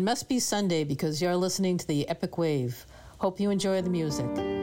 It must be Sunday because you're listening to the Epic Wave. Hope you enjoy the music.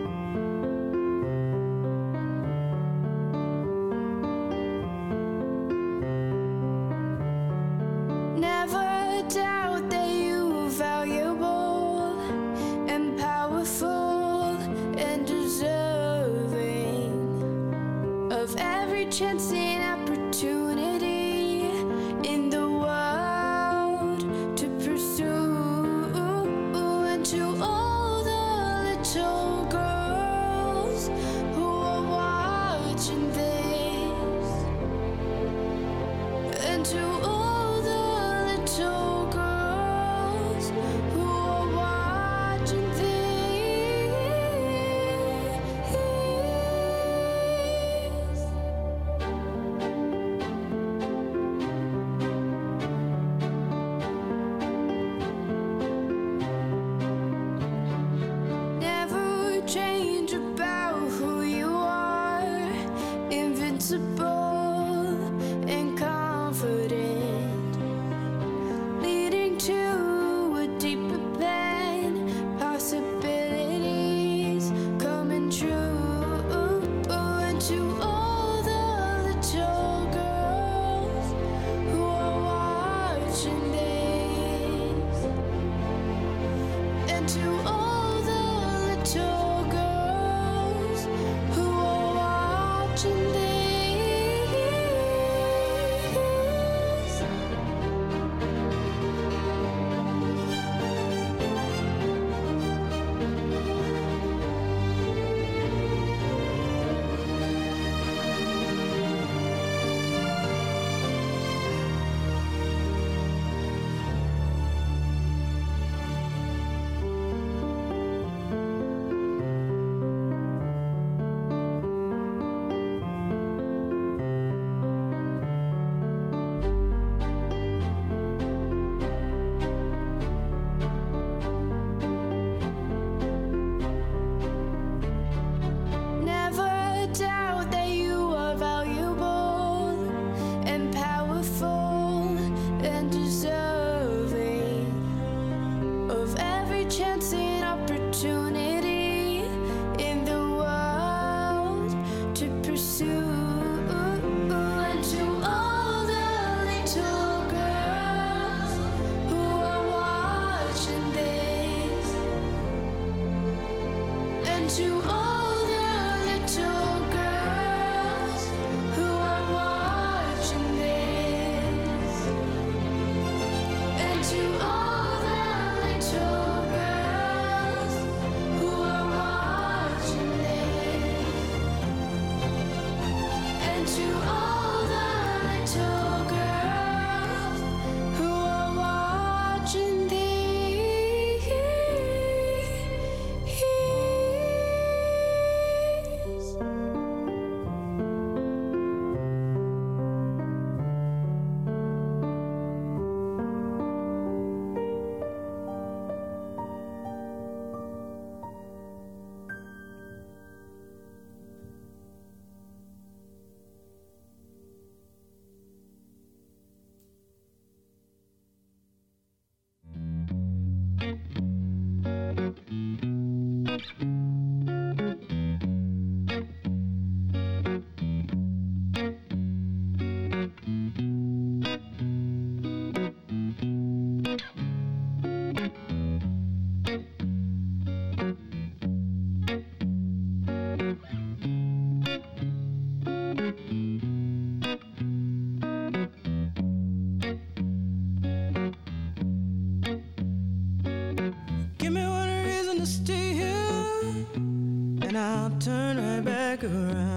back around.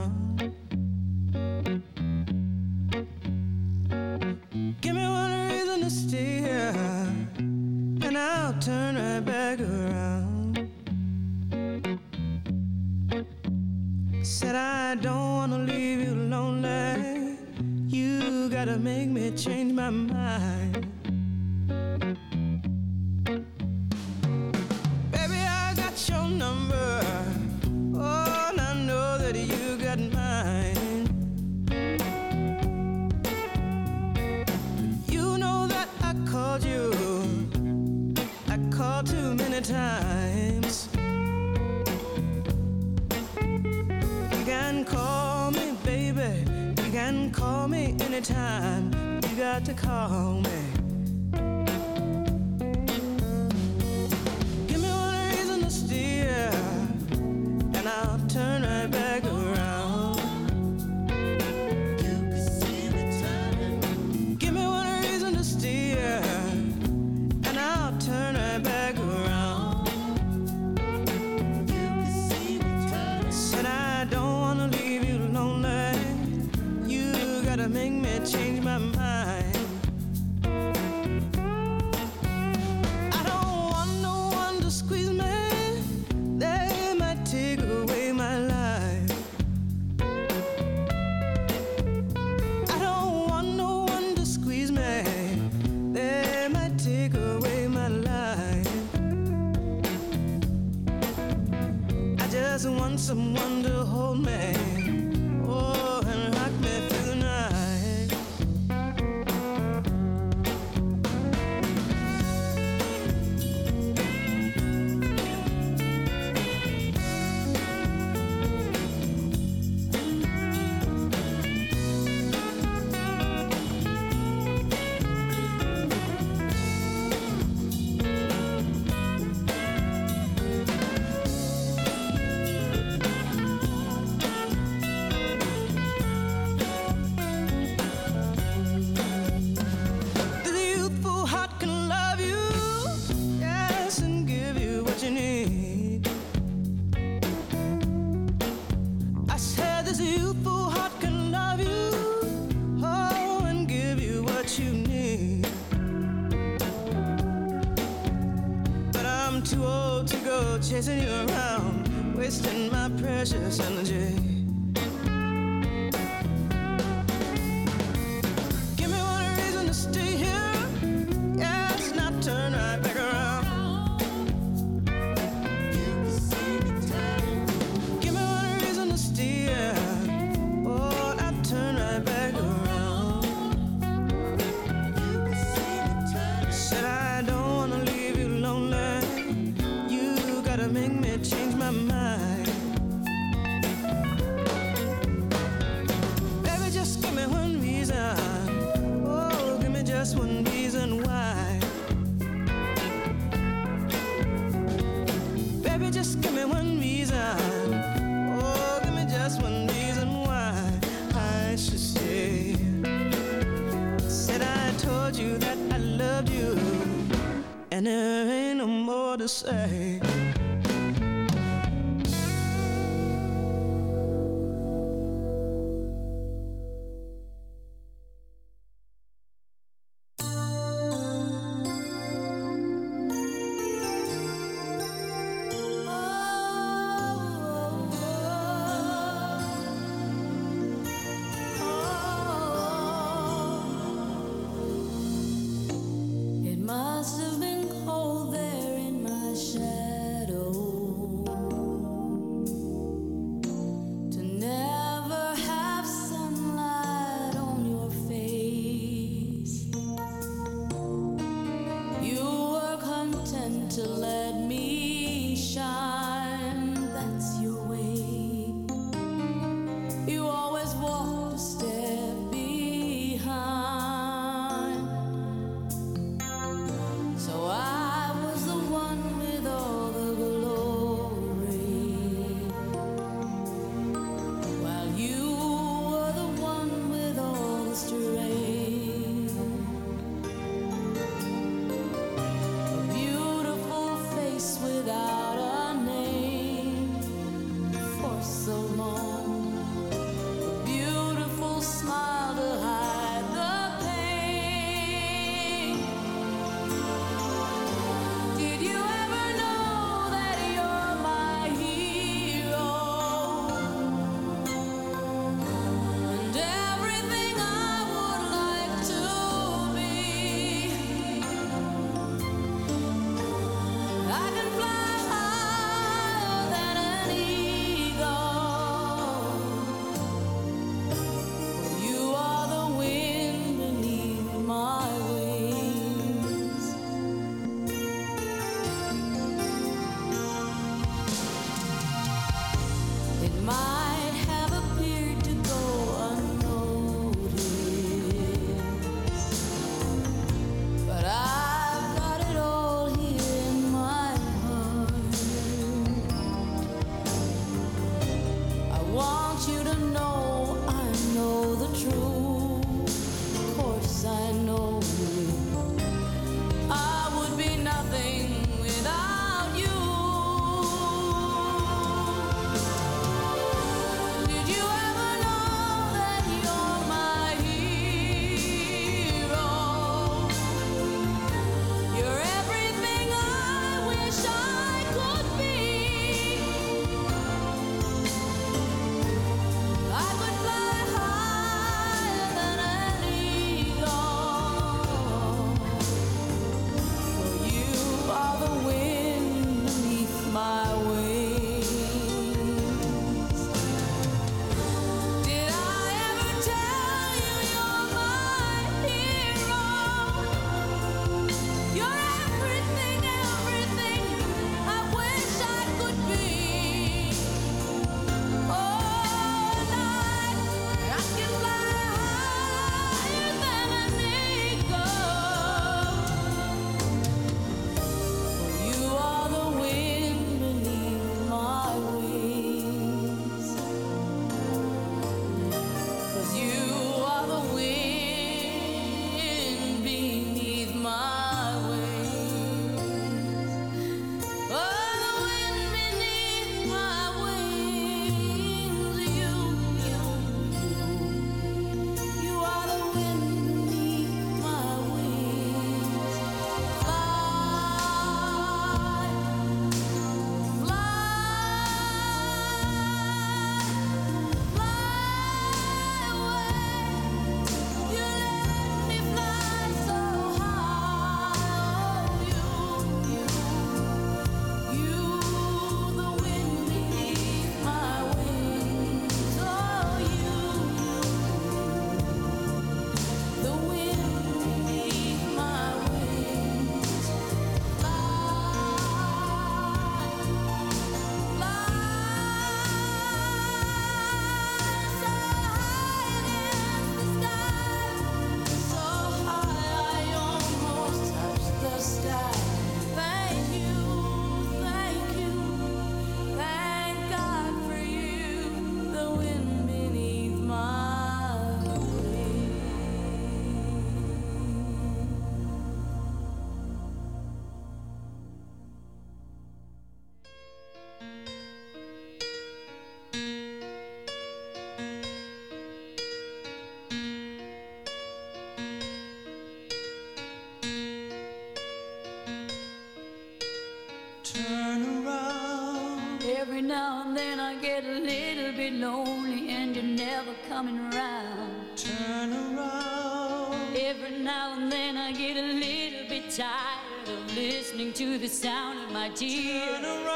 lonely and you're never coming around. Turn around. Every now and then I get a little bit tired of listening to the sound of my tears. Turn around.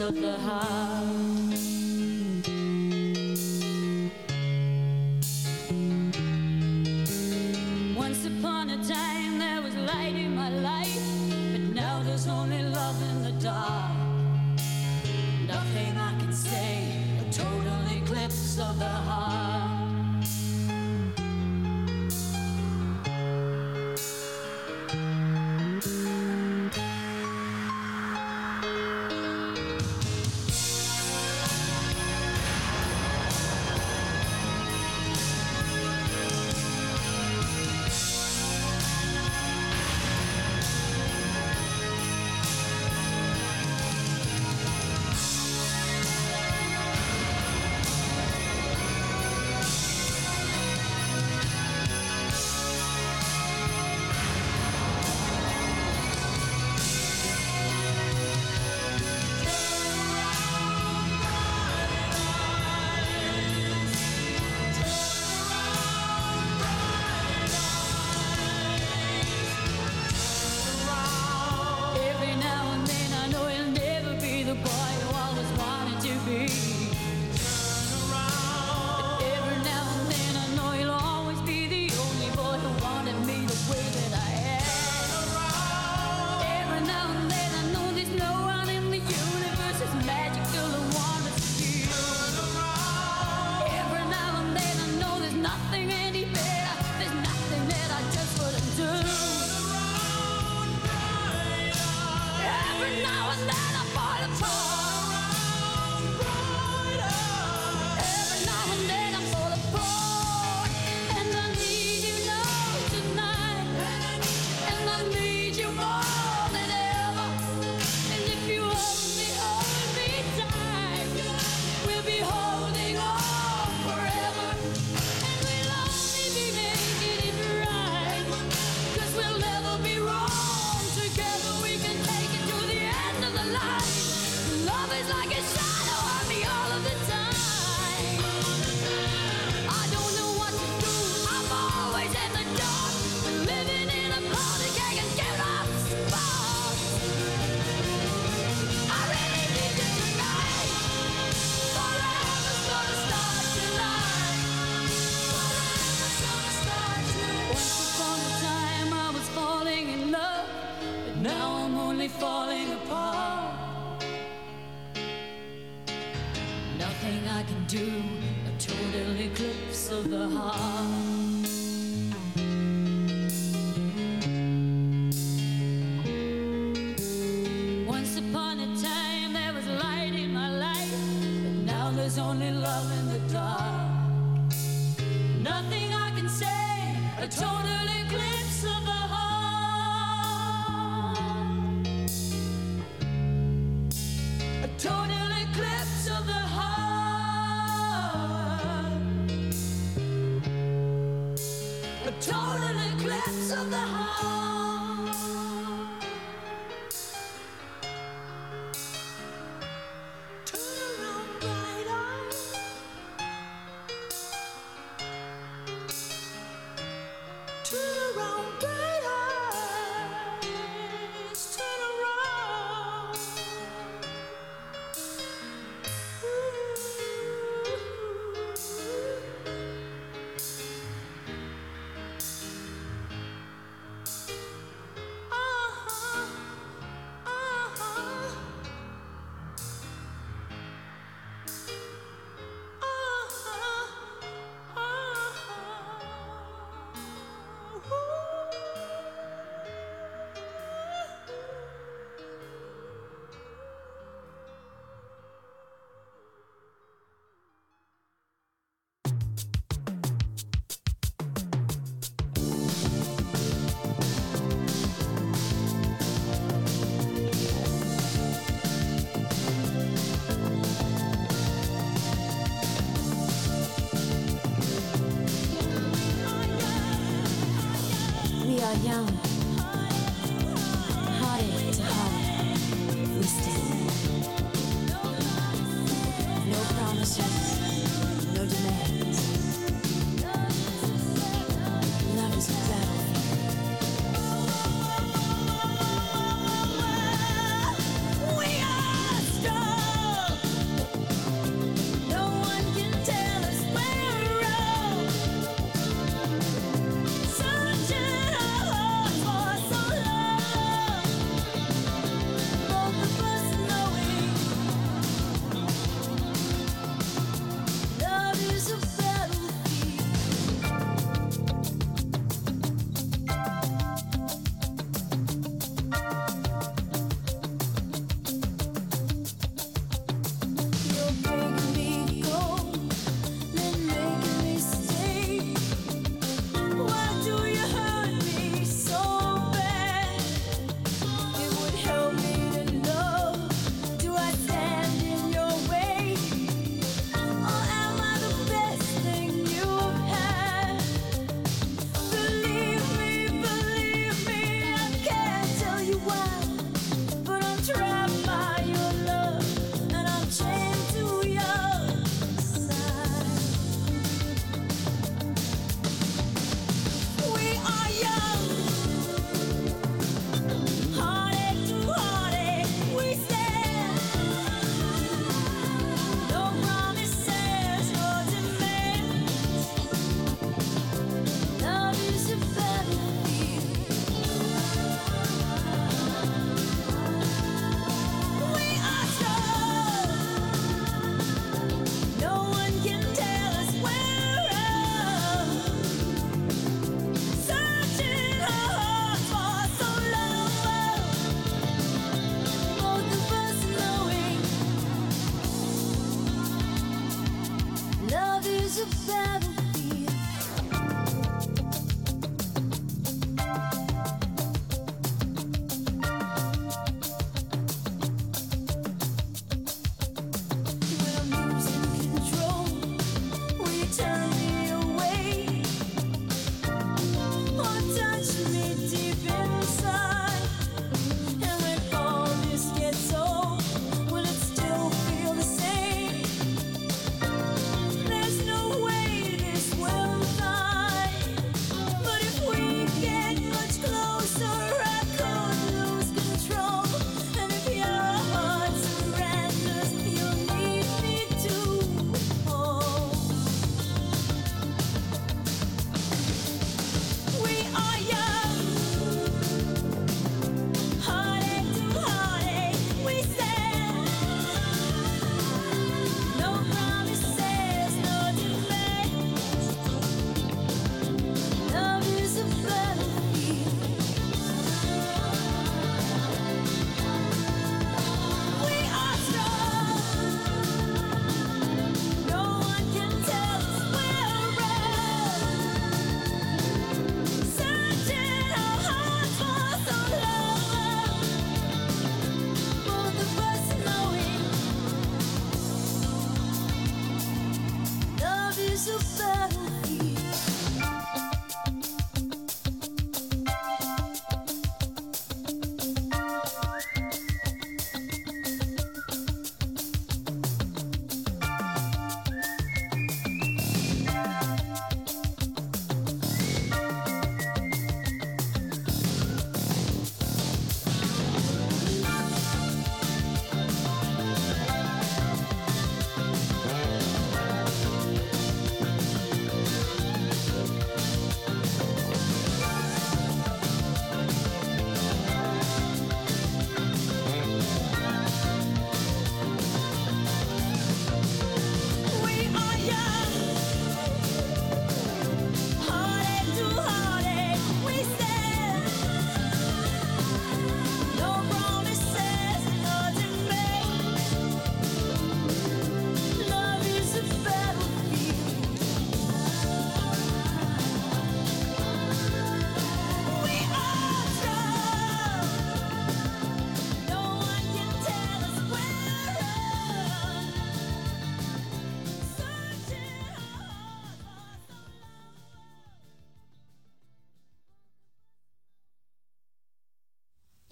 of the heart.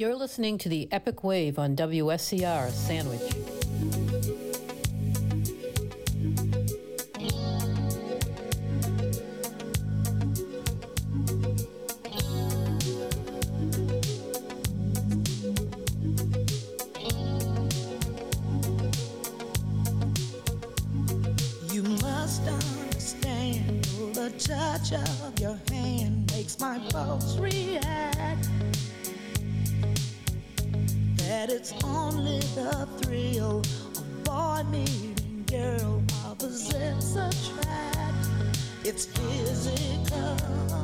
You're listening to the Epic Wave on WSCR Sandwich. it's physical.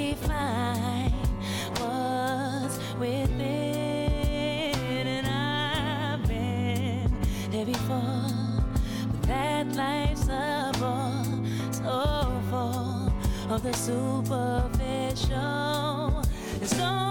define what's within. And I've been there before, but that life's a bore so full of the superficial. So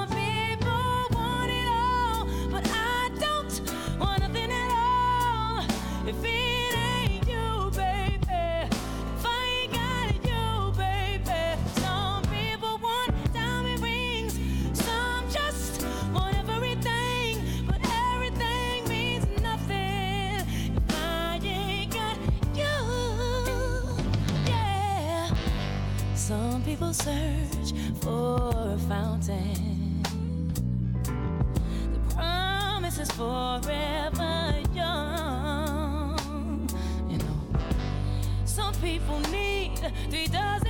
search for a fountain. The promise is forever young. You know, some people need three dozen.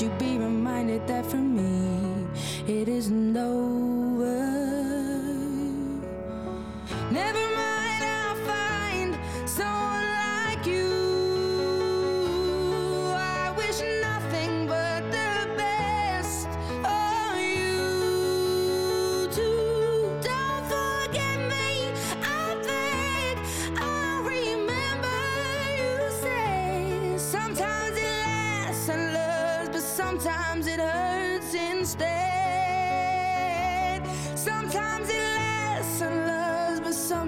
you be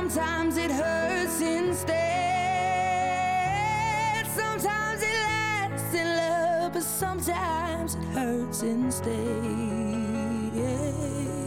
Sometimes it hurts instead. Sometimes it lasts in love, but sometimes it hurts instead. Yeah.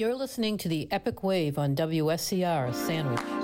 You're listening to the Epic Wave on WSCR Sandwich.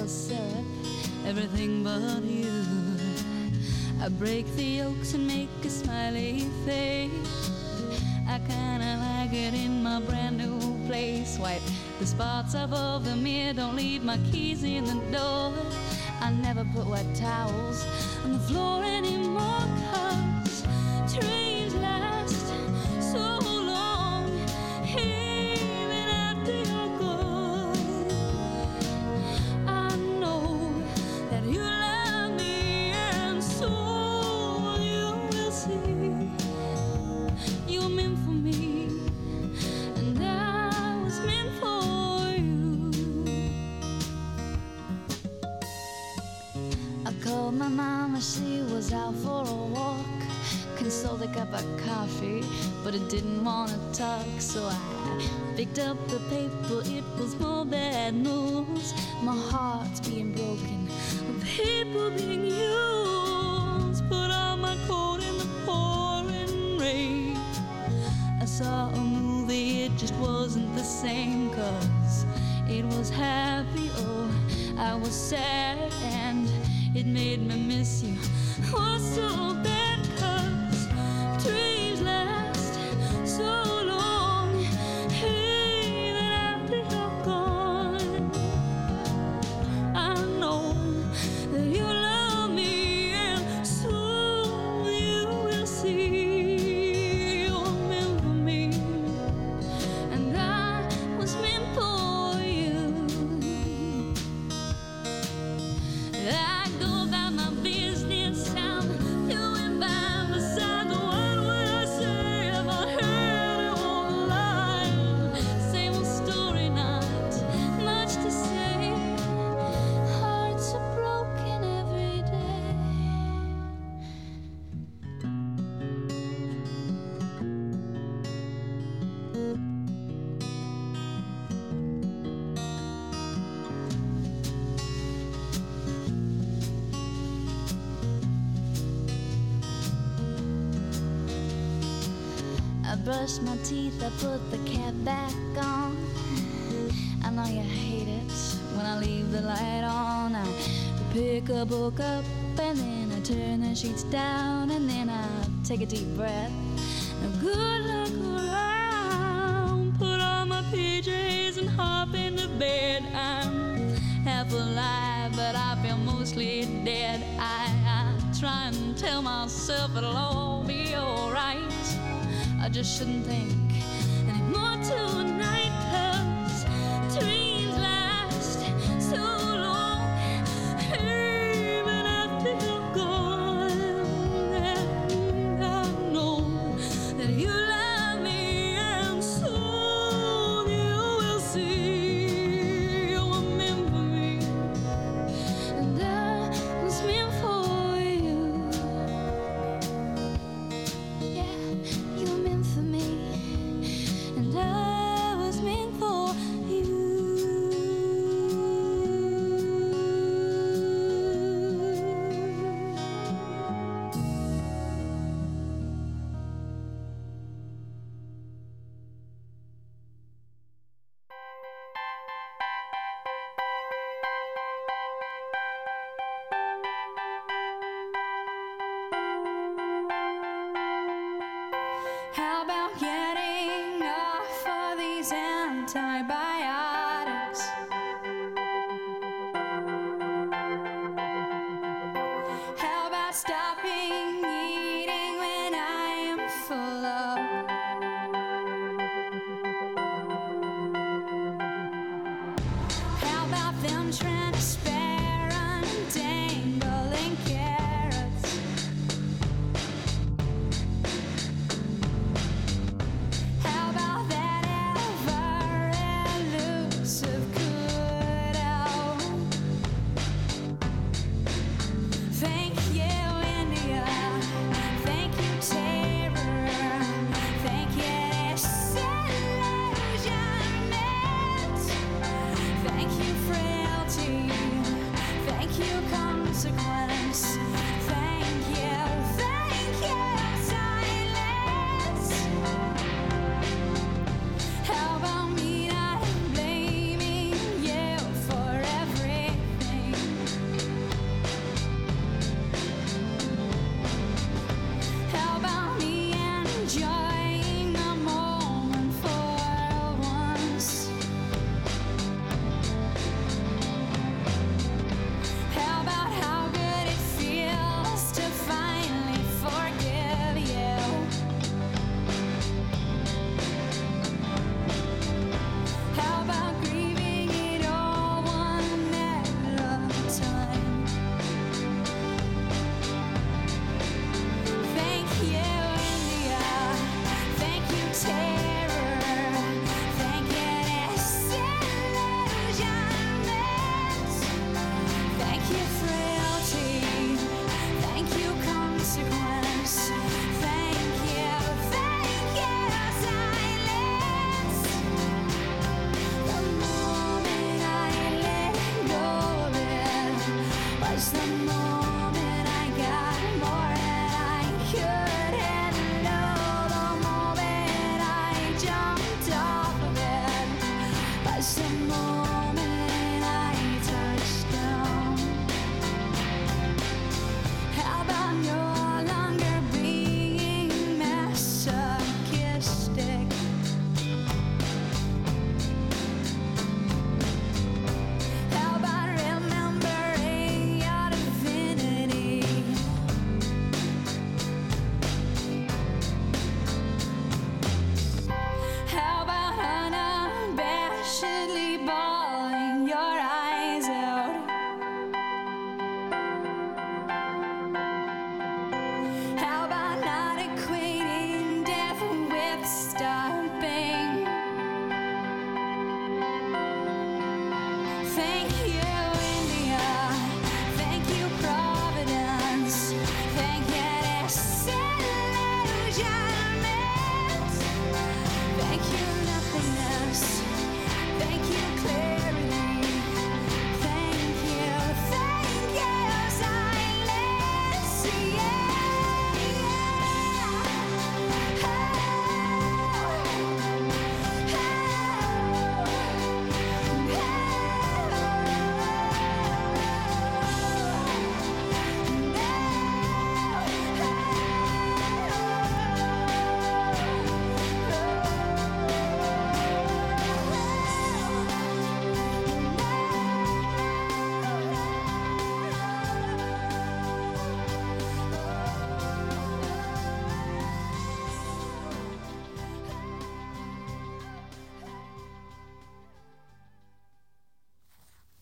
Maple everything but you. I break the yolks and make a smiley face. I kinda like it in my brand new place. Wipe the spots off of the mirror, don't leave my keys in the door. I never put wet towels on the floor out for a walk. Consoled a cup of coffee, but it didn't want to talk, so I picked up the paper. It was more bad news. My heart's being broken, the paper being used. Put on my coat in the pouring rain. I saw a movie, it just wasn't the same, cause it was happy, oh, I was sad, and it made me miss you. Was brush my teeth, I put the cap back on. I know you hate it when I leave the light on. I pick a book up and then I turn the sheets down and then I take a deep breath. Now good luck around, put on my PJs and hop into bed. I'm half alive, but I feel mostly dead. I, I try and tell myself it'll all. I just shouldn't think anymore tonight,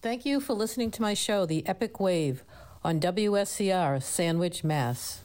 Thank you for listening to my show, The Epic Wave, on WSCR, Sandwich, Mass.